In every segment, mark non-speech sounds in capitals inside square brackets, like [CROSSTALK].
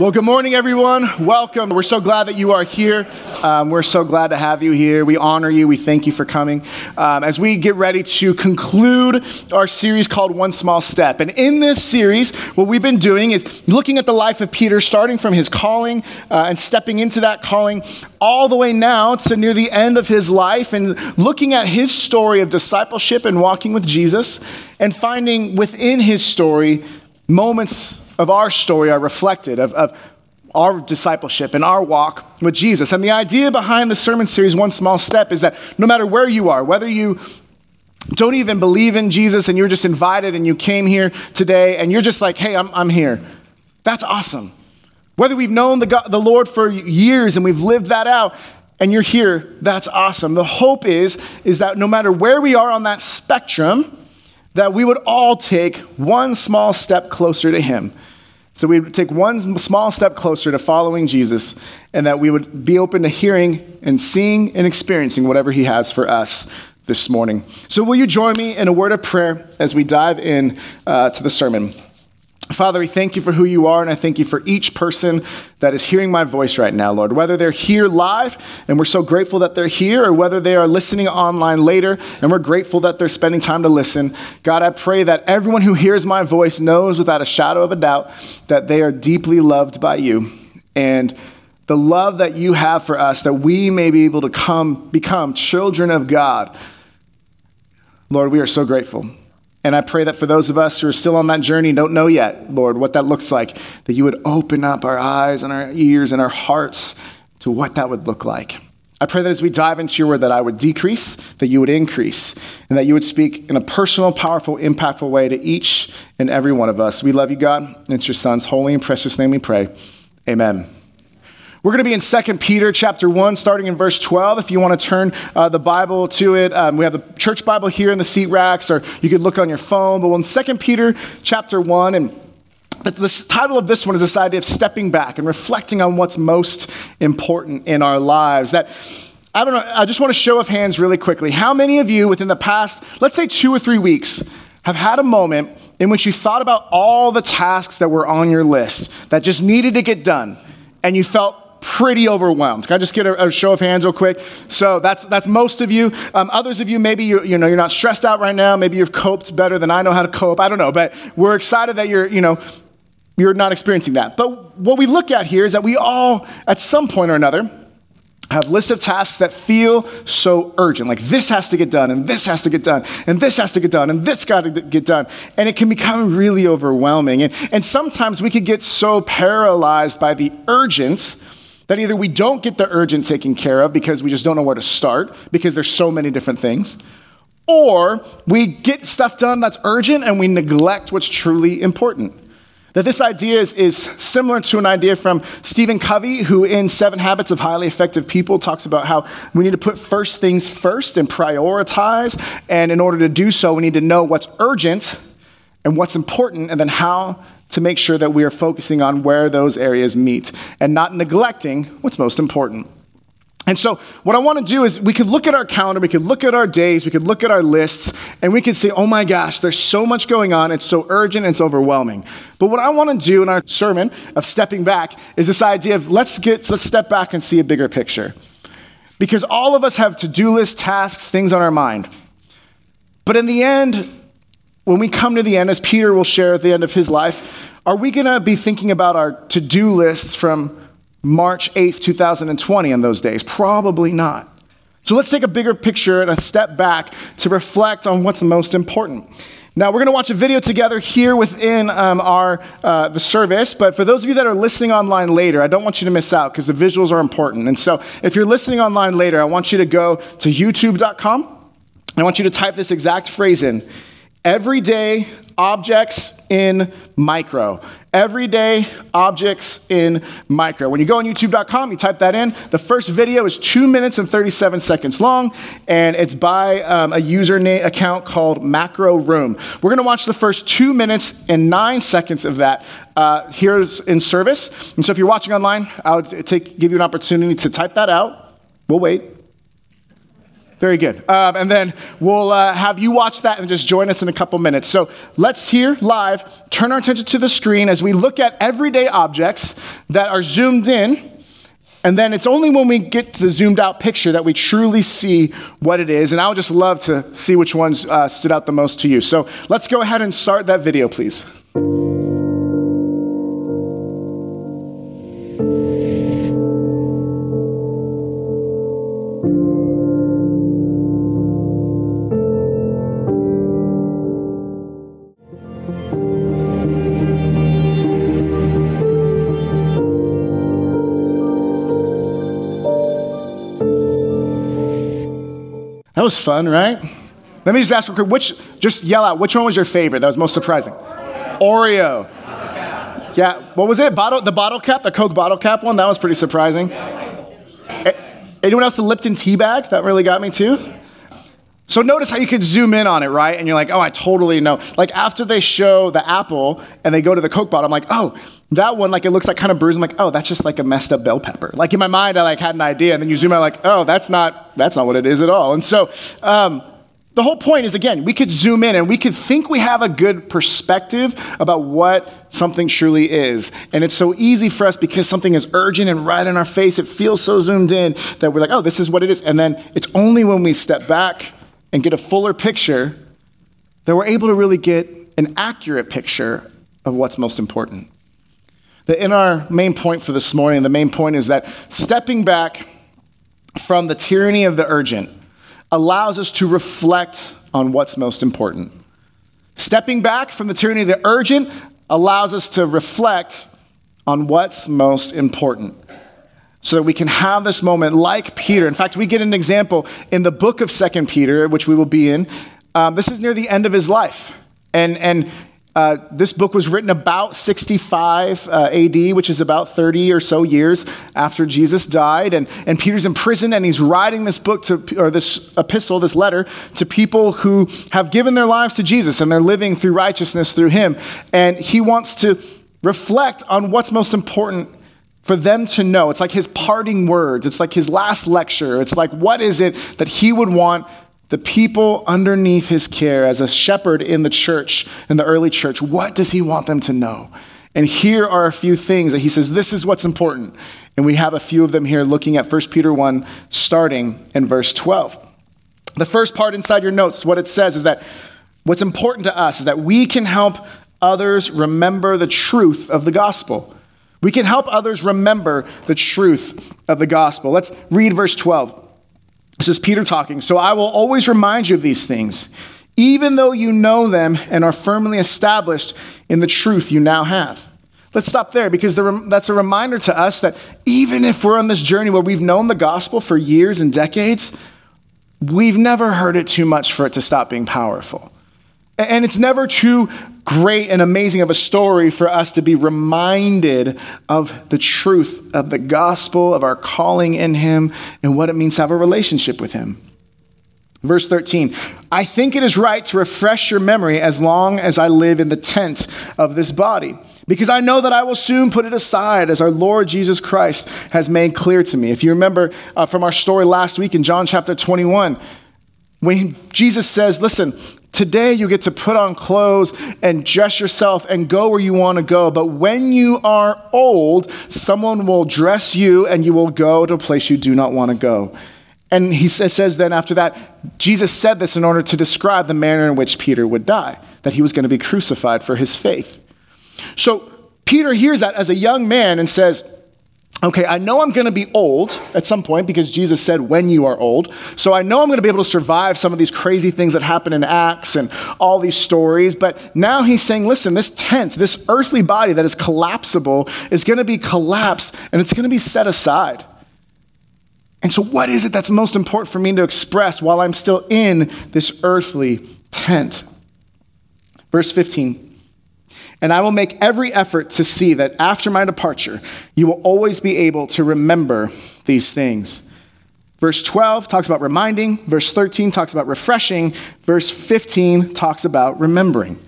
Well, good morning, everyone. Welcome. We're so glad that you are here. Um, we're so glad to have you here. We honor you. We thank you for coming. Um, as we get ready to conclude our series called One Small Step. And in this series, what we've been doing is looking at the life of Peter, starting from his calling uh, and stepping into that calling all the way now to near the end of his life and looking at his story of discipleship and walking with Jesus and finding within his story moments of our story are reflected, of, of our discipleship and our walk with Jesus. And the idea behind the sermon series, One Small Step, is that no matter where you are, whether you don't even believe in Jesus and you're just invited and you came here today and you're just like, hey, I'm, I'm here, that's awesome. Whether we've known the, God, the Lord for years and we've lived that out, and you're here, that's awesome. The hope is, is that no matter where we are on that spectrum, that we would all take one small step closer to Him. So we would take one small step closer to following Jesus, and that we would be open to hearing and seeing and experiencing whatever He has for us this morning. So, will you join me in a word of prayer as we dive in uh, to the sermon? Father, we thank you for who you are, and I thank you for each person that is hearing my voice right now, Lord. Whether they're here live, and we're so grateful that they're here, or whether they are listening online later, and we're grateful that they're spending time to listen. God, I pray that everyone who hears my voice knows without a shadow of a doubt that they are deeply loved by you. And the love that you have for us, that we may be able to come, become children of God. Lord, we are so grateful. And I pray that for those of us who are still on that journey don't know yet, Lord, what that looks like, that you would open up our eyes and our ears and our hearts to what that would look like. I pray that as we dive into your word, that I would decrease, that you would increase, and that you would speak in a personal, powerful, impactful way to each and every one of us. We love you, God. And it's your son's holy and precious name we pray. Amen. We're going to be in 2 Peter chapter 1, starting in verse 12. If you want to turn uh, the Bible to it, um, we have the church Bible here in the seat racks, or you could look on your phone. But in 2 Peter chapter 1, and the title of this one is this idea of stepping back and reflecting on what's most important in our lives. That I don't know, I just want to show of hands really quickly. How many of you within the past, let's say two or three weeks, have had a moment in which you thought about all the tasks that were on your list that just needed to get done, and you felt pretty overwhelmed. Can I just get a, a, show of hands real quick? So that's, that's most of you. Um, others of you, maybe you, you know, you're not stressed out right now. Maybe you've coped better than I know how to cope. I don't know, but we're excited that you're, you know, you're not experiencing that. But what we look at here is that we all, at some point or another, have lists of tasks that feel so urgent. Like this has to get done, and this has to get done, and this has to get done, and this got to get done. And it can become really overwhelming. And, and sometimes we could get so paralyzed by the urgent that either we don't get the urgent taken care of because we just don't know where to start because there's so many different things, or we get stuff done that's urgent and we neglect what's truly important. That this idea is, is similar to an idea from Stephen Covey, who in Seven Habits of Highly Effective People talks about how we need to put first things first and prioritize. And in order to do so, we need to know what's urgent and what's important, and then how to make sure that we are focusing on where those areas meet and not neglecting what's most important. And so, what I want to do is we could look at our calendar, we could look at our days, we could look at our lists, and we could say, oh my gosh, there's so much going on, it's so urgent, it's overwhelming. But what I want to do in our sermon of stepping back is this idea of let's get let's step back and see a bigger picture. Because all of us have to-do list tasks, things on our mind. But in the end, when we come to the end, as Peter will share at the end of his life, are we going to be thinking about our to do lists from March 8th, 2020 in those days? Probably not. So let's take a bigger picture and a step back to reflect on what's most important. Now we're going to watch a video together here within um, our uh, the service. But for those of you that are listening online later, I don't want you to miss out because the visuals are important. And so if you're listening online later, I want you to go to YouTube.com. I want you to type this exact phrase in Everyday objects in micro. Everyday objects in micro. When you go on youtube.com, you type that in. The first video is two minutes and 37 seconds long, and it's by um, a username account called Macro Room. We're to watch the first two minutes and nine seconds of that uh, in service. And so if you're watching online, I would take, give you an opportunity to type that out. We'll wait. Very good. Um, and then we'll uh, have you watch that and just join us in a couple minutes. So let's hear live, turn our attention to the screen as we look at everyday objects that are zoomed in. And then it's only when we get to the zoomed out picture that we truly see what it is. And I would just love to see which ones uh, stood out the most to you. So let's go ahead and start that video, please. Was fun, right? Let me just ask real quick, which, just yell out, which one was your favorite that was most surprising? Oreo. Yeah, what was it? Bottle, the bottle cap, the Coke bottle cap one? That was pretty surprising. Anyone else the Lipton tea bag? That really got me too. So notice how you could zoom in on it, right? And you're like, oh, I totally know. Like after they show the apple and they go to the Coke bottle, I'm like, oh, that one, like it looks like kind of bruised. I'm like, oh, that's just like a messed up bell pepper. Like in my mind, I like had an idea, and then you zoom out, like, oh, that's not that's not what it is at all. And so um, the whole point is again, we could zoom in and we could think we have a good perspective about what something truly is. And it's so easy for us because something is urgent and right in our face. It feels so zoomed in that we're like, oh, this is what it is. And then it's only when we step back and get a fuller picture that we're able to really get an accurate picture of what's most important. That in our main point for this morning, the main point is that stepping back from the tyranny of the urgent allows us to reflect on what's most important. Stepping back from the tyranny of the urgent allows us to reflect on what's most important so that we can have this moment like Peter. In fact, we get an example in the book of Second Peter, which we will be in. Um, this is near the end of his life. And, and uh, this book was written about 65 uh, AD, which is about 30 or so years after Jesus died. And, and Peter's in prison and he's writing this book to, or this epistle, this letter to people who have given their lives to Jesus and they're living through righteousness through him. And he wants to reflect on what's most important for them to know. It's like his parting words, it's like his last lecture. It's like, what is it that he would want the people underneath his care as a shepherd in the church, in the early church, what does he want them to know? And here are a few things that he says, this is what's important. And we have a few of them here looking at 1 Peter 1, starting in verse 12. The first part inside your notes, what it says is that what's important to us is that we can help others remember the truth of the gospel. We can help others remember the truth of the gospel. Let's read verse 12. This is Peter talking. So I will always remind you of these things, even though you know them and are firmly established in the truth you now have. Let's stop there because that's a reminder to us that even if we're on this journey where we've known the gospel for years and decades, we've never heard it too much for it to stop being powerful. And it's never too great and amazing of a story for us to be reminded of the truth of the gospel, of our calling in Him, and what it means to have a relationship with Him. Verse 13, I think it is right to refresh your memory as long as I live in the tent of this body, because I know that I will soon put it aside as our Lord Jesus Christ has made clear to me. If you remember uh, from our story last week in John chapter 21, when Jesus says, Listen, Today, you get to put on clothes and dress yourself and go where you want to go. But when you are old, someone will dress you and you will go to a place you do not want to go. And he says then after that, Jesus said this in order to describe the manner in which Peter would die, that he was going to be crucified for his faith. So Peter hears that as a young man and says, Okay, I know I'm going to be old at some point because Jesus said, when you are old. So I know I'm going to be able to survive some of these crazy things that happen in Acts and all these stories. But now he's saying, listen, this tent, this earthly body that is collapsible, is going to be collapsed and it's going to be set aside. And so, what is it that's most important for me to express while I'm still in this earthly tent? Verse 15. And I will make every effort to see that after my departure, you will always be able to remember these things. Verse 12 talks about reminding, verse 13 talks about refreshing, verse 15 talks about remembering.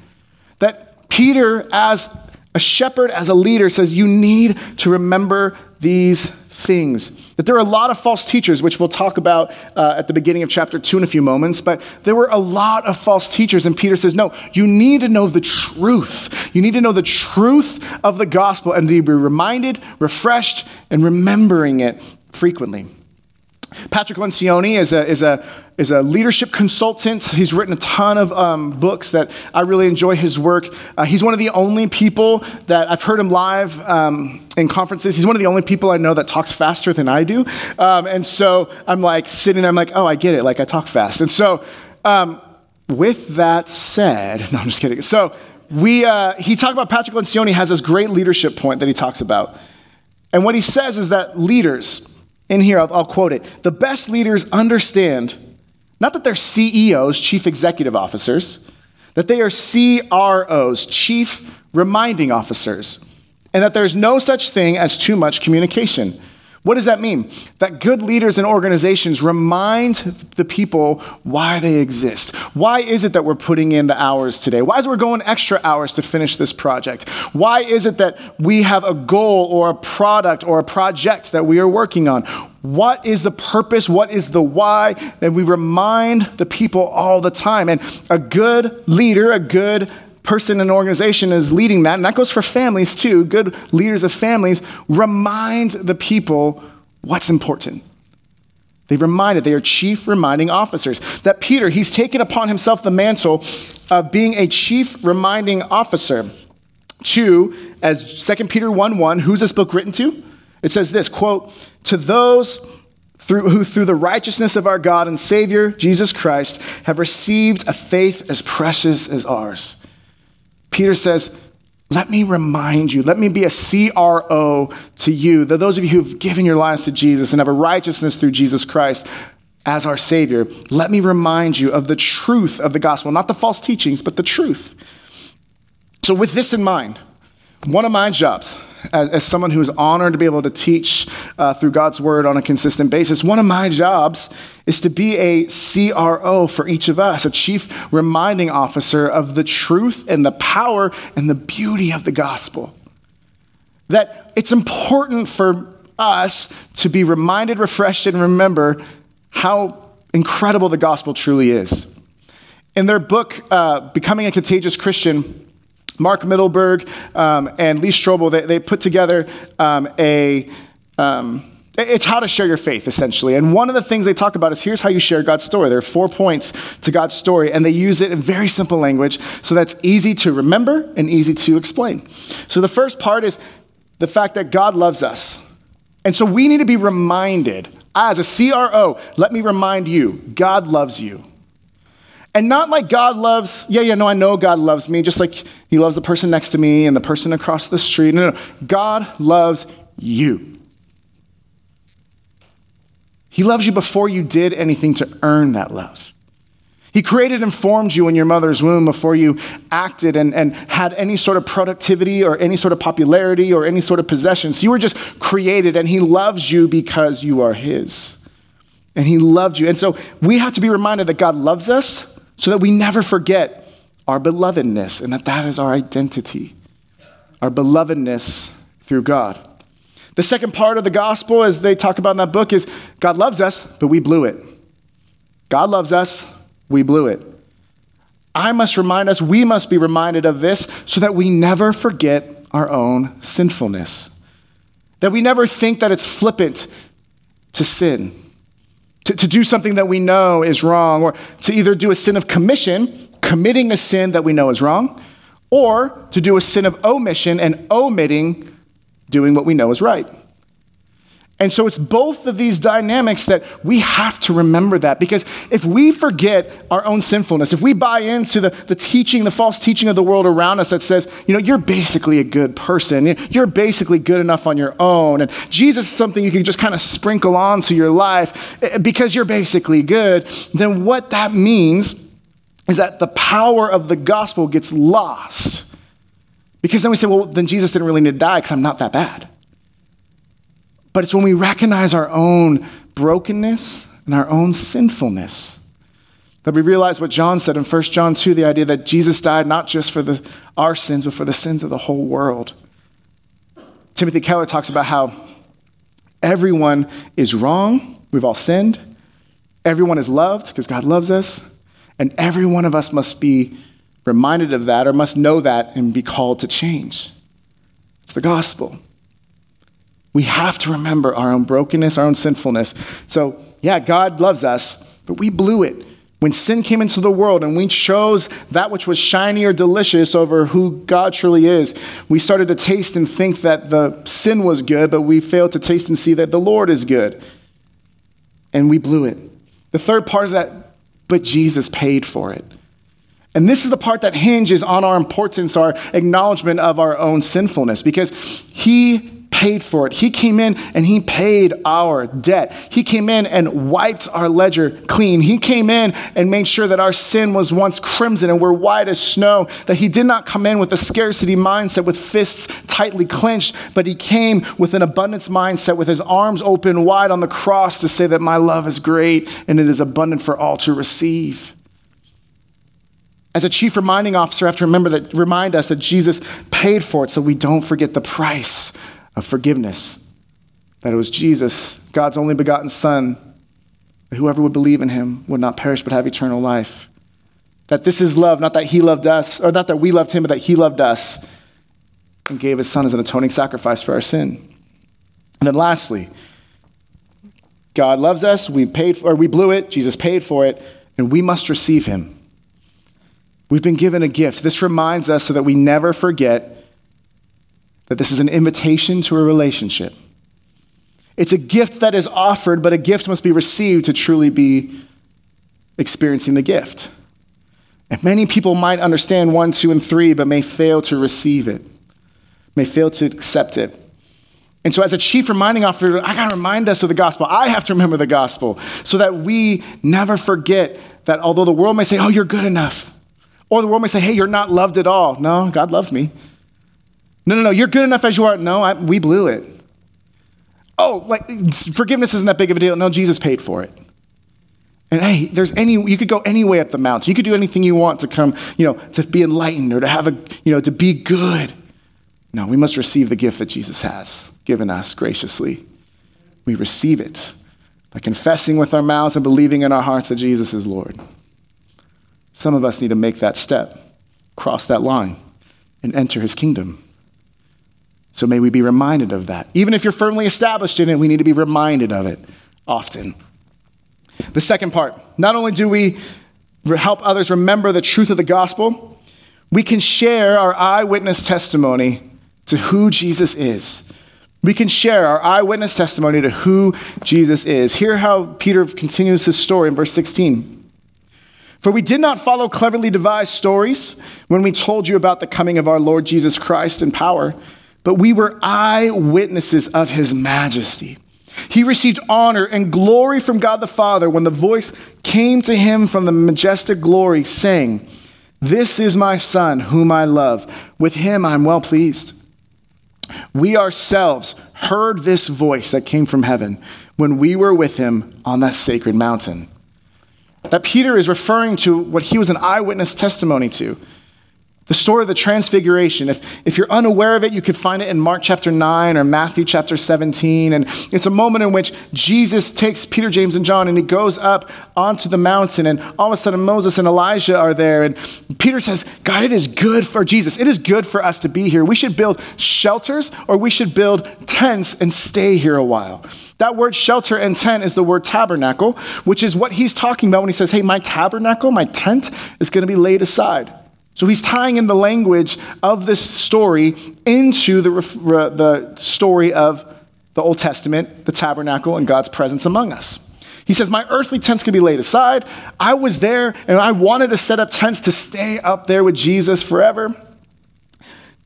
That Peter, as a shepherd, as a leader, says you need to remember these things. That there are a lot of false teachers, which we'll talk about uh, at the beginning of chapter 2 in a few moments, but there were a lot of false teachers. And Peter says, No, you need to know the truth. You need to know the truth of the gospel and to be reminded, refreshed, and remembering it frequently. Patrick Lencioni is a, is, a, is a leadership consultant. He's written a ton of um, books that I really enjoy his work. Uh, he's one of the only people that I've heard him live um, in conferences. He's one of the only people I know that talks faster than I do. Um, and so I'm like sitting there, I'm like, oh, I get it. Like I talk fast. And so um, with that said, [LAUGHS] no, I'm just kidding. So we, uh, he talked about Patrick Lencioni has this great leadership point that he talks about. And what he says is that leaders, in here, I'll, I'll quote it. The best leaders understand not that they're CEOs, chief executive officers, that they are CROs, chief reminding officers, and that there's no such thing as too much communication. What does that mean? That good leaders and organizations remind the people why they exist. Why is it that we're putting in the hours today? Why is it we're going extra hours to finish this project? Why is it that we have a goal or a product or a project that we are working on? What is the purpose? What is the why? And we remind the people all the time. And a good leader, a good person in an organization is leading that, and that goes for families too, good leaders of families, remind the people what's important. They remind reminded, they are chief reminding officers. That Peter, he's taken upon himself the mantle of being a chief reminding officer. To, as 2 Peter 1 1, who's this book written to? It says this quote, to those through, who through the righteousness of our God and Savior, Jesus Christ, have received a faith as precious as ours. Peter says, let me remind you, let me be a CRO to you, that those of you who've given your lives to Jesus and have a righteousness through Jesus Christ as our Savior, let me remind you of the truth of the gospel, not the false teachings, but the truth. So, with this in mind, one of my jobs as, as, someone who is honored to be able to teach uh, through God's word on a consistent basis, one of my jobs is to be a CRO for each of us, a chief reminding officer of the truth and the power and the beauty of the gospel. That it's important for us to be reminded, refreshed, and remember how incredible the gospel truly is. In their book, uh, Becoming a Contagious Christian, Mark Mittelberg um, and Lee Strobel, they, they put together um, a. Um, it's how to share your faith, essentially. And one of the things they talk about is here's how you share God's story. There are four points to God's story, and they use it in very simple language so that's easy to remember and easy to explain. So the first part is the fact that God loves us. And so we need to be reminded, as a CRO, let me remind you, God loves you. And not like God loves, yeah, yeah, no, I know God loves me, just like he loves the person next to me and the person across the street. No, no, God loves you. He loves you before you did anything to earn that love. He created and formed you in your mother's womb before you acted and, and had any sort of productivity or any sort of popularity or any sort of possessions. You were just created, and He loves you because you are His. And He loved you. And so we have to be reminded that God loves us so that we never forget our belovedness and that that is our identity, our belovedness through God. The second part of the gospel, as they talk about in that book, is God loves us, but we blew it. God loves us, we blew it. I must remind us, we must be reminded of this so that we never forget our own sinfulness. That we never think that it's flippant to sin to, to do something that we know is wrong, or to either do a sin of commission, committing a sin that we know is wrong, or to do a sin of omission and omitting doing what we know is right. And so it's both of these dynamics that we have to remember that because if we forget our own sinfulness, if we buy into the, the teaching, the false teaching of the world around us that says, you know, you're basically a good person, you're basically good enough on your own, and Jesus is something you can just kind of sprinkle onto your life eh, because you're basically good, then what that means is that the power of the gospel gets lost. Because then we say, well, then Jesus didn't really need to die because I'm not that bad. But it's when we recognize our own brokenness and our own sinfulness that we realize what John said in 1 John 2 the idea that Jesus died not just for the, our sins, but for the sins of the whole world. Timothy Keller talks about how Everyone is wrong. We've all sinned. Everyone is loved because God loves us. And every one of us must be reminded of that or must know that and be called to change. It's the gospel. We have to remember our own brokenness, our own sinfulness. So, yeah, God loves us, but we blew it. When sin came into the world and we chose that which was shiny or delicious over who God truly is, we started to taste and think that the sin was good, but we failed to taste and see that the Lord is good. And we blew it. The third part is that, but Jesus paid for it. And this is the part that hinges on our importance, our acknowledgement of our own sinfulness, because he paid for it. He came in and he paid our debt. He came in and wiped our ledger clean. He came in and made sure that our sin was once crimson and we're white as snow, that he did not come in with a scarcity mindset with fists tightly clenched, but he came with an abundance mindset with his arms open wide on the cross to say that my love is great and it is abundant for all to receive. As a chief reminding officer, I have to remember that remind us that Jesus paid for it so we don't forget the price of forgiveness. That it was Jesus, God's only begotten Son, that whoever would believe in him would not perish but have eternal life. That this is love, not that he loved us, or not that we loved him, but that he loved us and gave his son as an atoning sacrifice for our sin. And then lastly, God loves us, we paid for, or we blew it, Jesus paid for it, and we must receive him. We've been given a gift. This reminds us so that we never forget that this is an invitation to a relationship. It's a gift that is offered, but a gift must be received to truly be experiencing the gift. And many people might understand one, two, and three, but may fail to receive it, may fail to accept it. And so, as a chief reminding officer, I got to remind us of the gospel. I have to remember the gospel so that we never forget that although the world may say, oh, you're good enough, or the world may say, hey, you're not loved at all. No, God loves me. No, no, no, you're good enough as you are. No, I, we blew it. Oh, like forgiveness isn't that big of a deal. No, Jesus paid for it. And hey, there's any you could go any way up the mountain. You could do anything you want to come, you know, to be enlightened or to have a, you know, to be good. No, we must receive the gift that Jesus has given us graciously. We receive it by confessing with our mouths and believing in our hearts that Jesus is Lord. Some of us need to make that step, cross that line, and enter his kingdom. So may we be reminded of that. Even if you're firmly established in it, we need to be reminded of it often. The second part not only do we help others remember the truth of the gospel, we can share our eyewitness testimony to who Jesus is. We can share our eyewitness testimony to who Jesus is. Hear how Peter continues his story in verse 16. For we did not follow cleverly devised stories when we told you about the coming of our Lord Jesus Christ in power but we were eyewitnesses of his majesty. He received honor and glory from God the Father when the voice came to him from the majestic glory, saying, This is my Son, whom I love. With him I'm well pleased. We ourselves heard this voice that came from heaven when we were with him on that sacred mountain. That Peter is referring to what he was an eyewitness testimony to. The story of the transfiguration. If, if you're unaware of it, you could find it in Mark chapter 9 or Matthew chapter 17. And it's a moment in which Jesus takes Peter, James, and John and he goes up onto the mountain. And all of a sudden, Moses and Elijah are there. And Peter says, God, it is good for Jesus. It is good for us to be here. We should build shelters or we should build tents and stay here a while. That word shelter and tent is the word tabernacle, which is what he's talking about when he says, Hey, my tabernacle, my tent is going to be laid aside. So he's tying in the language of this story into the, the story of the Old Testament, the tabernacle, and God's presence among us. He says, My earthly tents can be laid aside. I was there and I wanted to set up tents to stay up there with Jesus forever.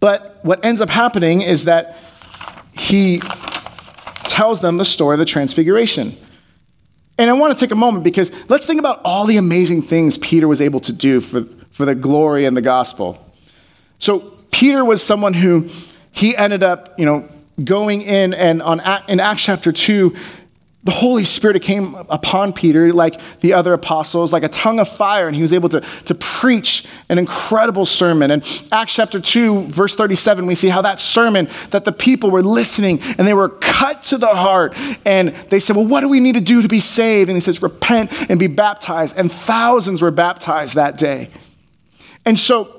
But what ends up happening is that he tells them the story of the transfiguration. And I want to take a moment because let's think about all the amazing things Peter was able to do for, for the glory and the gospel. So Peter was someone who he ended up, you know, going in and on in Acts chapter 2, the Holy Spirit came upon Peter, like the other apostles, like a tongue of fire, and he was able to, to preach an incredible sermon. And Acts chapter 2, verse 37, we see how that sermon, that the people were listening and they were cut to the heart. And they said, Well, what do we need to do to be saved? And he says, Repent and be baptized. And thousands were baptized that day. And so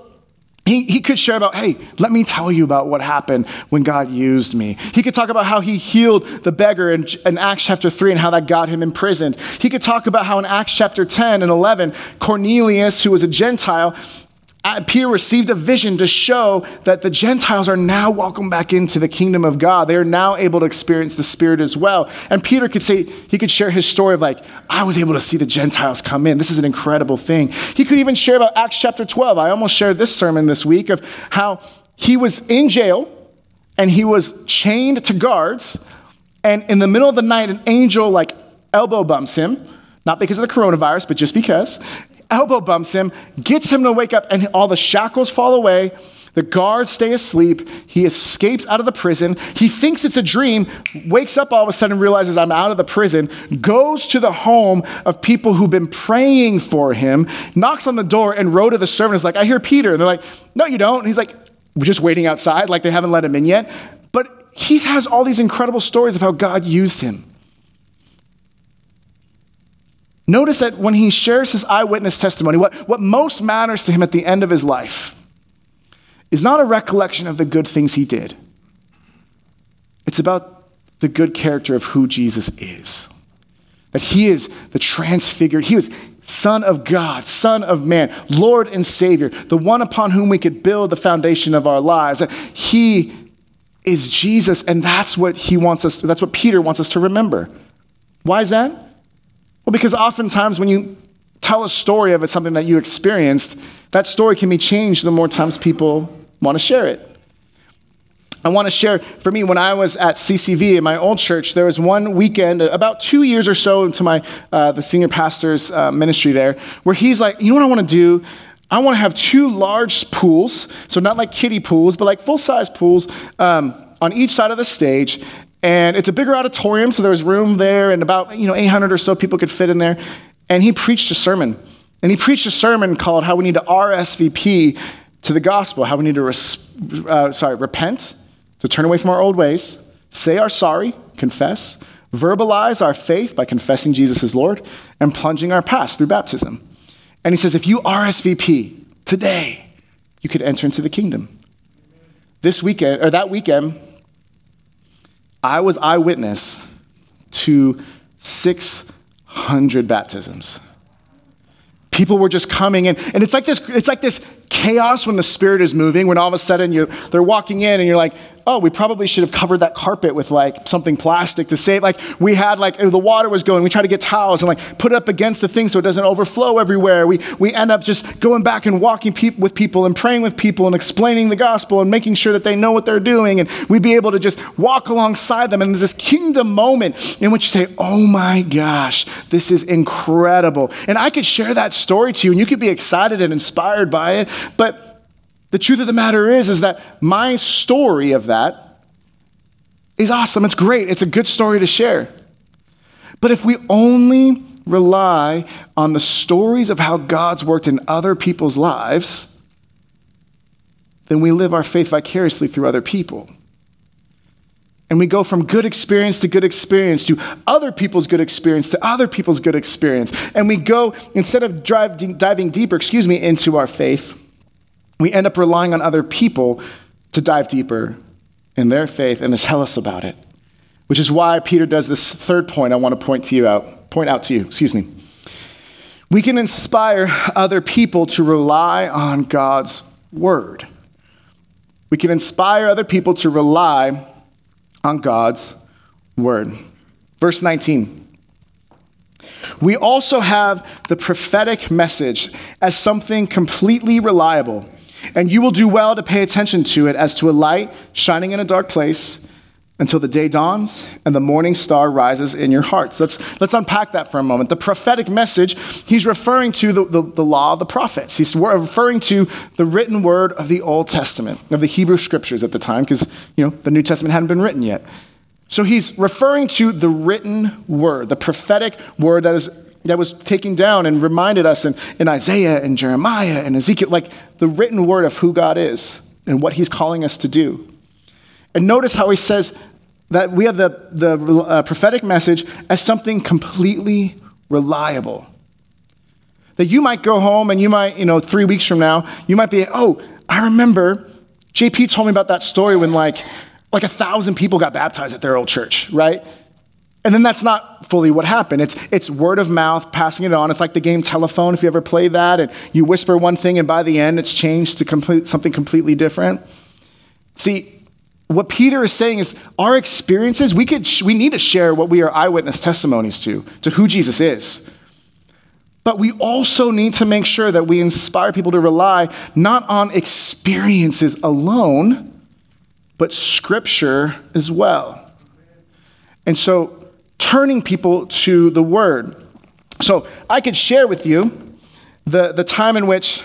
he, he could share about, hey, let me tell you about what happened when God used me. He could talk about how he healed the beggar in, in, Acts chapter 3 and how that got him imprisoned. He could talk about how in Acts chapter 10 and 11, Cornelius, who was a Gentile, Uh, Peter received a vision to show that the Gentiles are now welcome back into the kingdom of God. They are now able to experience the Spirit as well. And Peter could say, he could share his story of like, I was able to see the Gentiles come in. This is an incredible thing. He could even share about Acts chapter 12. I almost shared this sermon this week of how he was in jail and he was chained to guards. And in the middle of the night, an angel like elbow bumps him, not because of the coronavirus, but just because elbow bumps him, gets him to wake up, and all the shackles fall away. The guards stay asleep. He escapes out of the prison. He thinks it's a dream, wakes up all of a sudden, realizes I'm out of the prison, goes to the home of people who've been praying for him, knocks on the door, and to the servant is like, I hear Peter. And they're like, No, you don't. And he's like, We're just waiting outside, like they haven't let him in yet. But he has all these incredible stories of how God used him. Notice that when he shares his eyewitness testimony, what, what most matters to him at the end of his life is not a recollection of the good things he did. It's about the good character of who Jesus is. That he is the transfigured, he was Son of God, Son of man, Lord and Savior, the one upon whom we could build the foundation of our lives. That he is Jesus, and that's what he wants us, that's what Peter wants us to remember. Why is that? Well, because oftentimes when you tell a story of it, something that you experienced, that story can be changed the more times people want to share it. I want to share, for me, when I was at CCV in my old church, there was one weekend, about two years or so into my, uh, the senior pastor's uh, ministry there, where he's like, you know what I want to do? I want to have two large pools, so not like kiddie pools, but like full size pools um, on each side of the stage. And it's a bigger auditorium, so there was room there, and about you know 800 or so people could fit in there. And he preached a sermon. And he preached a sermon called How We Need to RSVP to the Gospel, how we need to res- uh, sorry, repent, to turn away from our old ways, say our sorry, confess, verbalize our faith by confessing Jesus as Lord, and plunging our past through baptism. And he says, if you RSVP today, you could enter into the kingdom. This weekend, or that weekend, I was eyewitness to 600 baptisms. People were just coming in, and it's like this, it's like this chaos when the spirit is moving, when all of a sudden you they're walking in and you're like, oh, we probably should have covered that carpet with like something plastic to save. Like we had like the water was going, we tried to get towels and like put it up against the thing so it doesn't overflow everywhere. We we end up just going back and walking pe- with people and praying with people and explaining the gospel and making sure that they know what they're doing. And we'd be able to just walk alongside them. And there's this kingdom moment in which you say, oh my gosh, this is incredible. And I could share that story to you and you could be excited and inspired by it. But the truth of the matter is, is that my story of that is awesome. It's great. It's a good story to share. But if we only rely on the stories of how God's worked in other people's lives, then we live our faith vicariously through other people. And we go from good experience to good experience to other people's good experience to other people's good experience. And we go, instead of drive, diving deeper, excuse me, into our faith, we end up relying on other people to dive deeper in their faith and to tell us about it. Which is why Peter does this third point I want to point to you out, point out to you, excuse me. We can inspire other people to rely on God's word. We can inspire other people to rely on God's word. Verse 19. We also have the prophetic message as something completely reliable and you will do well to pay attention to it as to a light shining in a dark place until the day dawns and the morning star rises in your hearts. Let's, let's unpack that for a moment. The prophetic message, he's referring to the, the, the, law of the prophets. He's referring to the written word of the Old Testament, of the Hebrew scriptures at the time, because you know the New Testament hadn't been written yet. So he's referring to the written word, the prophetic word that is that was taken down and reminded us in, in Isaiah and Jeremiah and Ezekiel, like the written word of who God is and what he's calling us to do. And notice how he says that we have the, the uh, prophetic message as something completely reliable. That you might go home and you might, you know, three weeks from now, you might be, oh, I remember JP told me about that story when like like a thousand people got baptized at their old church, right? And then that's not fully what happened. It's, it's word of mouth, passing it on. It's like the game telephone, if you ever play that, and you whisper one thing, and by the end, it's changed to complete, something completely different. See, what Peter is saying is our experiences, we, could, we need to share what we are eyewitness testimonies to, to who Jesus is. But we also need to make sure that we inspire people to rely not on experiences alone, but scripture as well. And so, turning people to the word. So, I could share with you the, the time in which,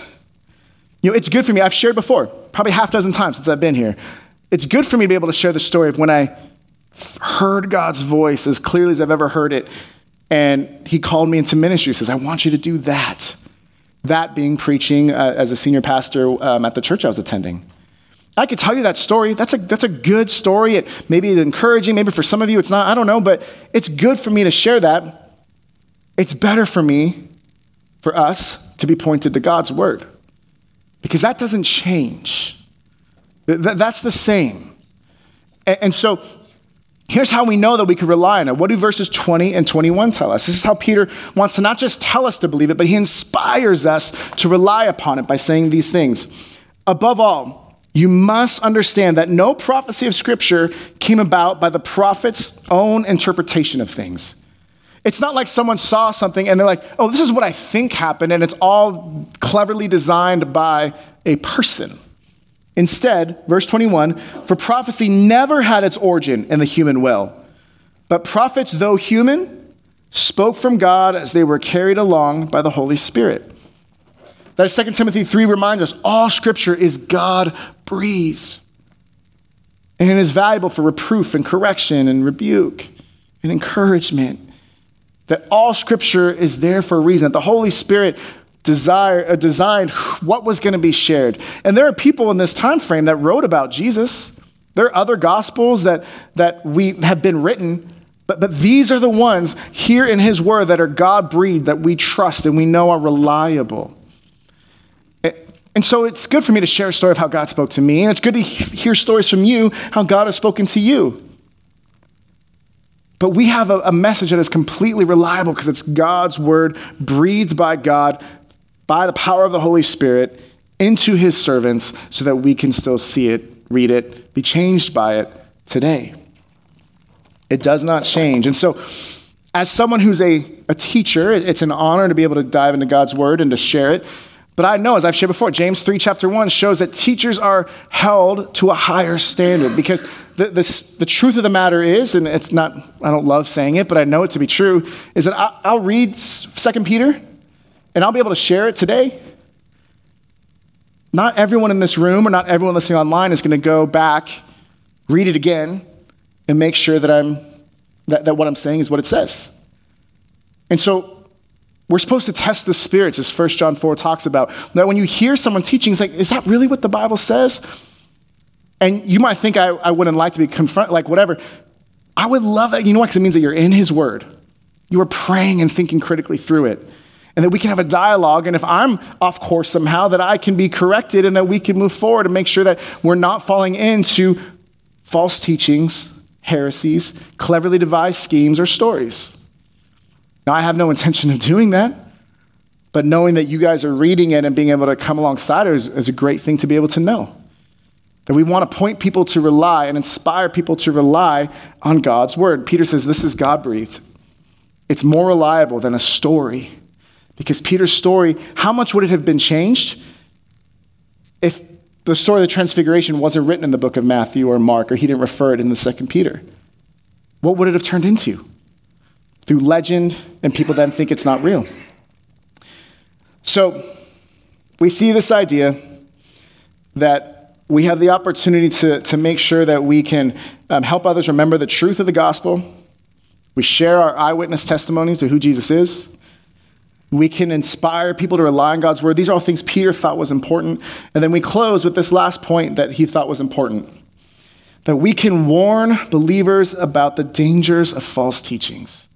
you know, it's good for me. I've shared before, probably half dozen times since I've been here. It's good for me to be able to share the story of when I heard God's voice as clearly as I've ever heard it. And he called me into ministry. He says, I want you to do that. That being preaching uh, as a senior pastor um, at the church I was attending. I could tell you that story. That's a, that's a good story. It, maybe it's encouraging. Maybe for some of you it's not. I don't know. But it's good for me to share that. It's better for me, for us, to be pointed to God's word. Because that doesn't change. that's the same. And, and so here's how we know that we can rely on it. What do verses 20 and 21 tell us? This is how Peter wants to not just tell us to believe it, but he inspires us to rely upon it by saying these things. Above all, you must understand that no prophecy of Scripture came about by the prophet's own interpretation of things. It's not like someone saw something and they're like, oh, this is what I think happened, and it's all cleverly designed by a person. Instead, verse 21 for prophecy never had its origin in the human will, but prophets, though human, spoke from God as they were carried along by the Holy Spirit. That 2 Timothy 3 reminds us all scripture is God breathed and is valuable for reproof and correction and rebuke and encouragement. That all scripture is there for a reason. That the Holy Spirit desire, uh, designed what was going to be shared. And there are people in this time frame that wrote about Jesus. There are other gospels that, that we have been written, but, but these are the ones here in his word that are God breathed, that we trust and we know are reliable. And so it's good for me to share a story of how God spoke to me, and it's good to hear stories from you, how God has spoken to you. But we have a, a message that is completely reliable because it's God's word, breathed by God, by the power of the Holy Spirit, into his servants so that we can still see it, read it, be changed by it today. It does not change. And so, as someone who's a, a teacher, it's an honor to be able to dive into God's word and to share it. But I know, as I've shared before, James 3, chapter 1 shows that teachers are held to a higher standard because the, the, the truth of the matter is, and it's not, I don't love saying it, but I know it to be true, is that I, I'll read 2 Peter and I'll be able to share it today. Not everyone in this room or not everyone listening online is going to go back, read it again, and make sure that, I'm, that, that what I'm saying is what it says. And so we're supposed to test the spirits, as 1 John 4 talks about. That when you hear someone teaching, it's like, is that really what the Bible says? And you might think I, I wouldn't like to be confronted, like whatever. I would love that. You know what? Because it means that you're in His Word. You are praying and thinking critically through it. And that we can have a dialogue. And if I'm off course somehow, that I can be corrected and that we can move forward and make sure that we're not falling into false teachings, heresies, cleverly devised schemes, or stories. Now, I have no intention of doing that, but knowing that you guys are reading it and being able to come alongside it is, is a great thing to be able to know. That we want to point people to rely and inspire people to rely on God's word. Peter says this is God breathed. It's more reliable than a story. Because Peter's story, how much would it have been changed if the story of the transfiguration wasn't written in the book of Matthew or Mark or he didn't refer it in the second Peter? What would it have turned into? Through legend, and people then think it's not real. So we see this idea that we have the opportunity to, to make sure that we can um, help others remember the truth of the gospel. We share our eyewitness testimonies to who Jesus is. We can inspire people to rely on God's word. These are all things Peter thought was important. And then we close with this last point that he thought was important that we can warn believers about the dangers of false teachings.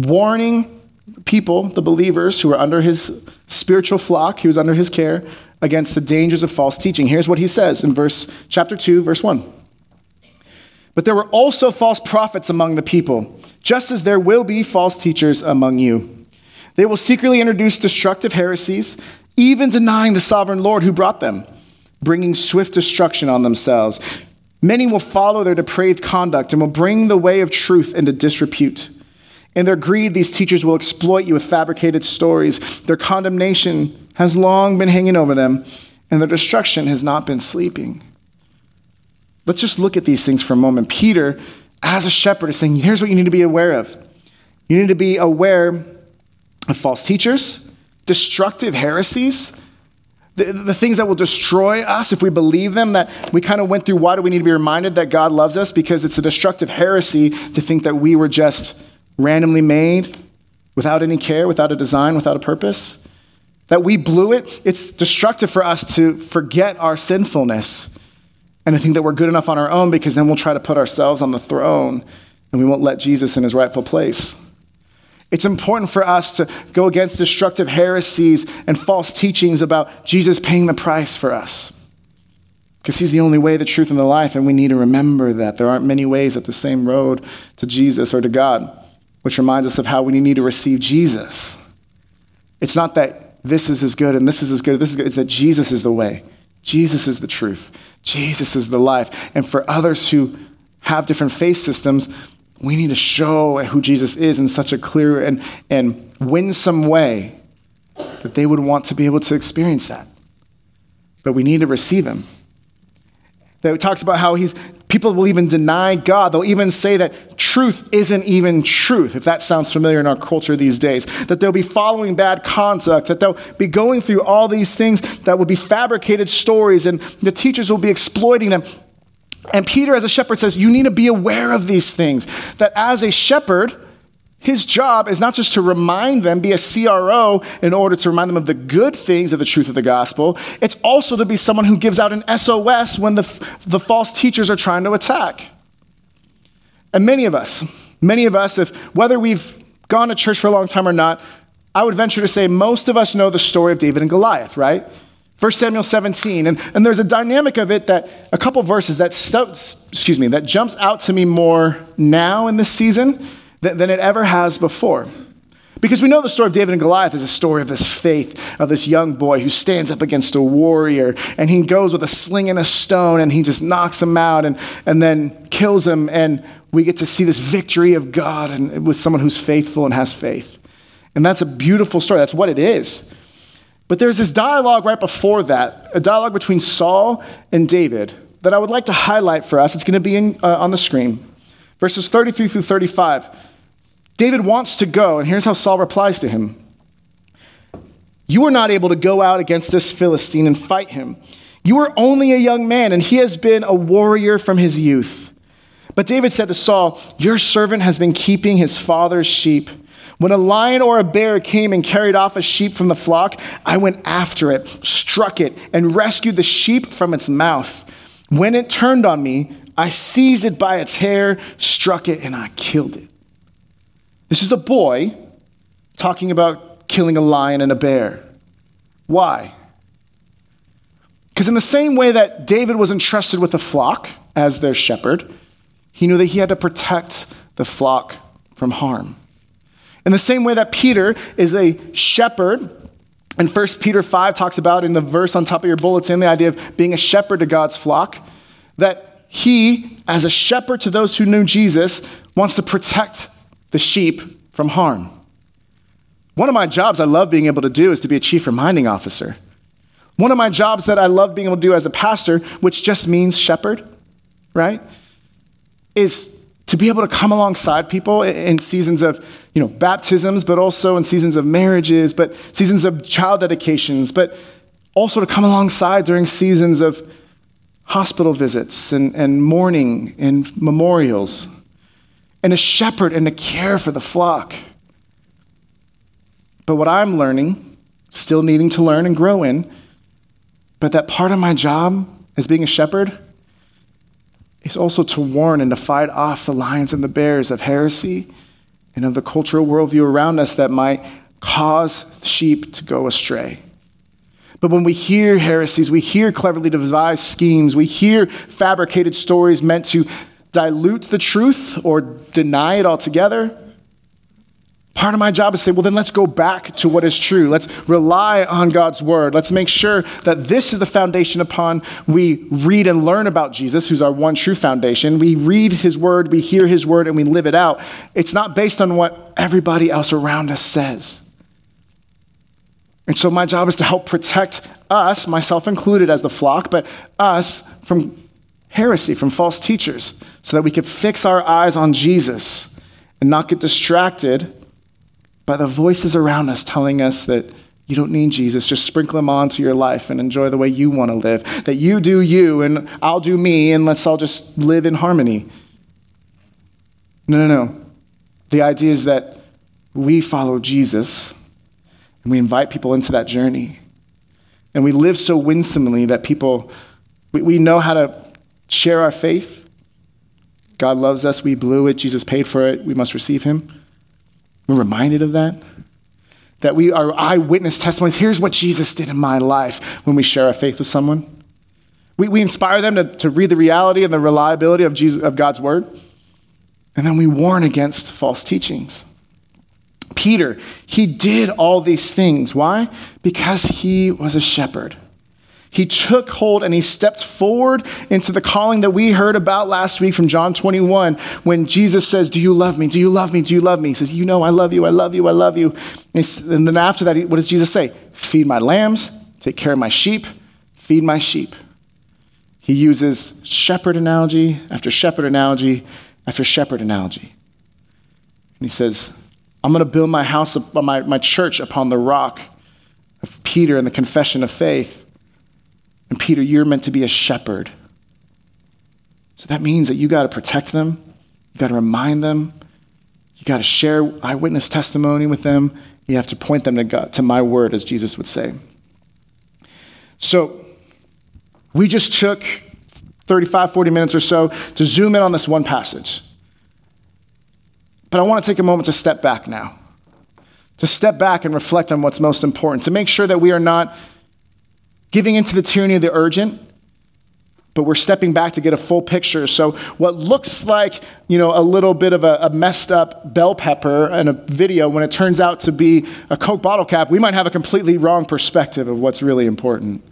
Warning people, the believers who are under his spiritual flock, he was under his care, against the dangers of false teaching. Here's what he says in verse chapter 2, verse 1. But there were also false prophets among the people, just as there will be false teachers among you. They will secretly introduce destructive heresies, even denying the sovereign Lord who brought them, bringing swift destruction on themselves. Many will follow their depraved conduct and will bring the way of truth into disrepute. In their greed, these teachers will exploit you with fabricated stories. Their condemnation has long been hanging over them, and their destruction has not been sleeping. Let's just look at these things for a moment. Peter, as a shepherd, is saying, here's what you need to be aware of. You need to be aware of false teachers, destructive heresies, the, the things that will destroy us if we believe them, that we kind of went through. Why do we need to be reminded that God loves us? Because it's a destructive heresy to think that we were just randomly made without any care, without a design, without a purpose. That we blew it. It's destructive for us to forget our sinfulness and to think that we're good enough on our own because then we'll try to put ourselves on the throne and we won't let Jesus in his rightful place. It's important for us to go against destructive heresies and false teachings about Jesus paying the price for us. Because he's the only way, the truth, and the life, and we need to remember that. There aren't many ways up the same road to Jesus or to God, which reminds us of how we need to receive Jesus. It's not that this is as good and this is as good, this is good. It's that Jesus is the way, Jesus is the truth, Jesus is the life. And for others who have different faith systems, we need to show who Jesus is in such a clear and, and winsome way that they would want to be able to experience that. But we need to receive him. That talks about how he's people will even deny God. They'll even say that truth isn't even truth, if that sounds familiar in our culture these days. That they'll be following bad conduct, that they'll be going through all these things that will be fabricated stories, and the teachers will be exploiting them. And Peter, as a shepherd, says, You need to be aware of these things. That as a shepherd, his job is not just to remind them, be a CRO in order to remind them of the good things of the truth of the gospel. It's also to be someone who gives out an SOS when the, the false teachers are trying to attack. And many of us, many of us, if whether we've gone to church for a long time or not, I would venture to say most of us know the story of David and Goliath, right? 1 Samuel 17, and, and there's a dynamic of it that a couple verses that excuse me that jumps out to me more now in this season than, than it ever has before. Because we know the story of David and Goliath is a story of this faith of this young boy who stands up against a warrior and he goes with a sling and a stone and he just knocks him out and, and then kills him. And we get to see this victory of God and with someone who's faithful and has faith. And that's a beautiful story. That's what it is. But there's this dialogue right before that, a dialogue between Saul and David that I would like to highlight for us. It's going to be in, uh, on the screen. Verses 33 through 35. David wants to go, and here's how Saul replies to him You are not able to go out against this Philistine and fight him. You are only a young man, and he has been a warrior from his youth. But David said to Saul, Your servant has been keeping his father's sheep. When a lion or a bear came and carried off a sheep from the flock, I went after it, struck it, and rescued the sheep from its mouth. When it turned on me, I seized it by its hair, struck it, and I killed it. This is a boy talking about killing a lion and a bear. Why? Because, in the same way that David was entrusted with the flock as their shepherd, he knew that he had to protect the flock from harm. In the same way that Peter is a shepherd, and 1 Peter 5 talks about in the verse on top of your bulletin the idea of being a shepherd to God's flock, that he, as a shepherd to those who knew Jesus, wants to protect the sheep from harm. One of my jobs I love being able to do is to be a chief reminding officer. One of my jobs that I love being able to do as a pastor, which just means shepherd, right, is to be able to come alongside people in seasons of you know baptisms but also in seasons of marriages but seasons of child dedications but Also, to come alongside during seasons of hospital visits and, and mourning and memorials, and a shepherd and a care for the flock. But what I'm learning, still needing to learn and grow in, but that part of my job as being a shepherd is also to warn and to fight off the lions and the bears of heresy and of the cultural worldview around us that might cause sheep to go astray. But when we hear heresies, we hear cleverly devised schemes, we hear fabricated stories meant to dilute the truth or deny it altogether, Part of my job is to say, well, then let's go back to what is true. Let's rely on God's word. Let's make sure that this is the foundation upon we read and learn about Jesus, who's our one true foundation. We read his word, we hear his word, and we live it out. It's not based on what everybody else around us says. And so my job is to help protect us, myself included as the flock, but us from heresy, from false teachers, so that we could fix our eyes on Jesus and not get distracted by the voices around us telling us that you don't need Jesus. Just sprinkle him onto your life and enjoy the way you want to live. That you do you and I'll do me and let's all just live in harmony. No, no, no. The idea is that we follow Jesus and we invite people into that journey. And we live so winsomely that people, we, we know how to share our faith. God loves us. We blew it. Jesus paid for it. We must receive him. We're reminded of that. That we are eyewitness testimonies. Here's what Jesus did in my life when we share our faith with someone. We, we inspire them to, to read the reality and the reliability of, Jesus, of God's word. And then we warn against false teachings. Peter, he did all these things. Why? Because he was a shepherd. He took hold and he stepped forward into the calling that we heard about last week from John 21 when Jesus says, Do you love me? Do you love me? Do you love me? He says, You know, I love you. I love you. I love you. And then after that, what does Jesus say? Feed my lambs, take care of my sheep, feed my sheep. He uses shepherd analogy after shepherd analogy after shepherd analogy. And he says, I'm going to build my house, my, my church upon the rock of Peter and the confession of faith. And Peter, you're meant to be a shepherd. So that means that you got to protect them, you got to remind them, you got to share eyewitness testimony with them, you have to point them to, God, to my word, as Jesus would say. So we just took 35, 40 minutes or so to zoom in on this one passage. But I want to take a moment to step back now, to step back and reflect on what's most important, to make sure that we are not giving into the tyranny of the urgent, but we're stepping back to get a full picture. So, what looks like you know a little bit of a, a, messed up bell pepper in a video, when it turns out to be a Coke bottle cap, we might have a completely wrong perspective of what's really important.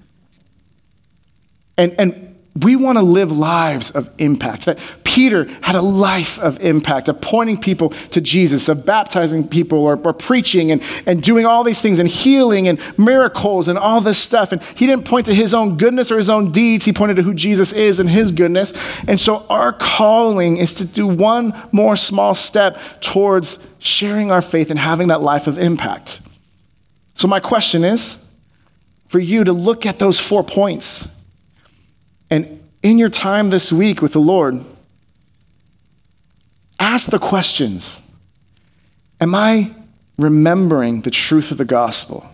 And, and we want to live lives of impact. That Peter had a life of impact, of pointing people to Jesus, of baptizing people or, or, preaching and, and doing all these things and healing and miracles and all this stuff. And he didn't point to his own goodness or his own deeds, he pointed to who Jesus is and his goodness. And so our calling is to do one more small step towards sharing our faith and having that life of impact. So, my question is for you to look at those four points and in your time this week with the Lord, ask the questions Am I remembering the truth of the gospel?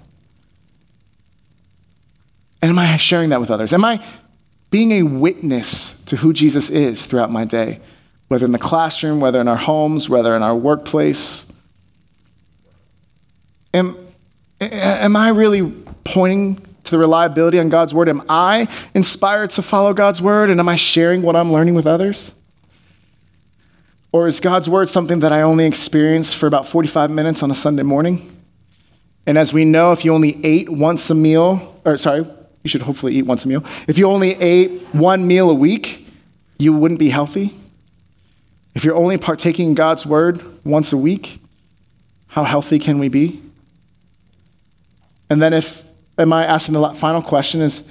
And am I sharing that with others? Am I being a witness to who Jesus is throughout my day, whether in the classroom, whether in our homes, whether in our workplace? Am, am I really pointing to the reliability on God's word? Am I inspired to follow God's word? And am I sharing what I'm learning with others? Or is God's word something that I only experience for about 45 minutes on a Sunday morning? And as we know, if you only ate once a meal, or sorry, you should hopefully eat once a meal. If you only ate one meal a week, you wouldn't be healthy. If you're only partaking in God's word once a week, how healthy can we be? And then if am I asking the final question is,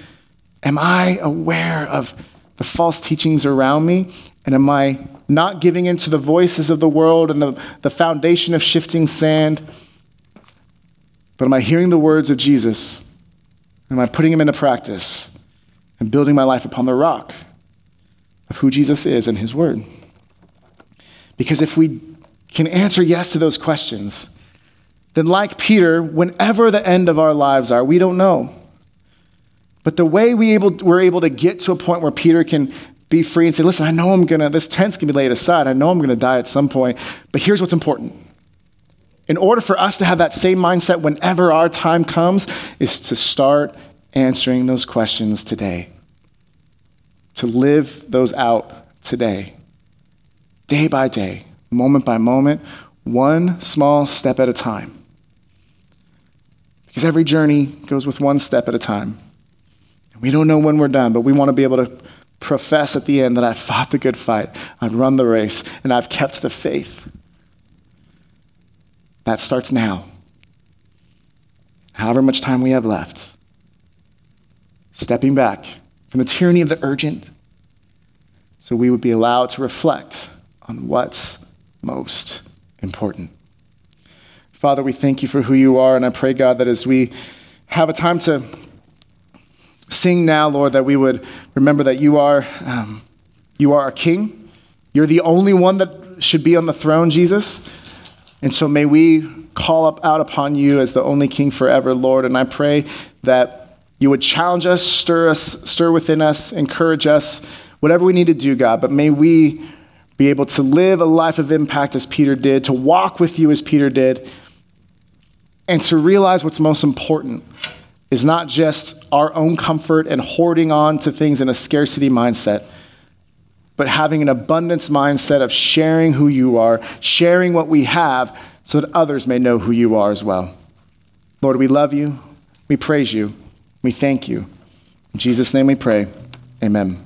am I aware of the false teachings around me? And am I not giving in to the voices of the world and the, the foundation of shifting sand? But am I hearing the words of Jesus? Am I putting them into practice and building my life upon the rock of who Jesus is and his word? Because if we can answer yes to those questions, then, like Peter, whenever the end of our lives are, we don't know. But the way we able, we're able to get to a point where Peter can be free and say, listen, I know I'm going to, this tent's going to be laid aside. I know I'm going to die at some point. But here's what's important. In order for us to have that same mindset whenever our time comes, is to start answering those questions today. To live those out today. Day by day, moment by moment, one small step at a time. Because every journey goes with one step at a time. We don't know when we're done, but we want to be able to profess at the end that I've fought the good fight, I've run the race, and I've kept the faith. That starts now. However much time we have left. Stepping back from the tyranny of the urgent so we would be allowed to reflect on what's most important. Father, we thank you for who you are, and I pray, God, that as we have a time to sing now, Lord, that we would remember that you are, um, you are our King. You're the only one that should be on the throne, Jesus. And so may we call up out upon you as the only King forever, Lord. And I pray that you would challenge us, stir us, stir within us, encourage us, whatever we need to do, God. But may we be able to live a life of impact as Peter did, to walk with you as Peter did, and to realize what's most important is not just our own comfort and hoarding on to things in a scarcity mindset, but having an abundance mindset of sharing who you are, sharing what we have, so that others may know who you are as well. Lord, we love you, we praise you, we thank you. In Jesus' name we pray. Amen.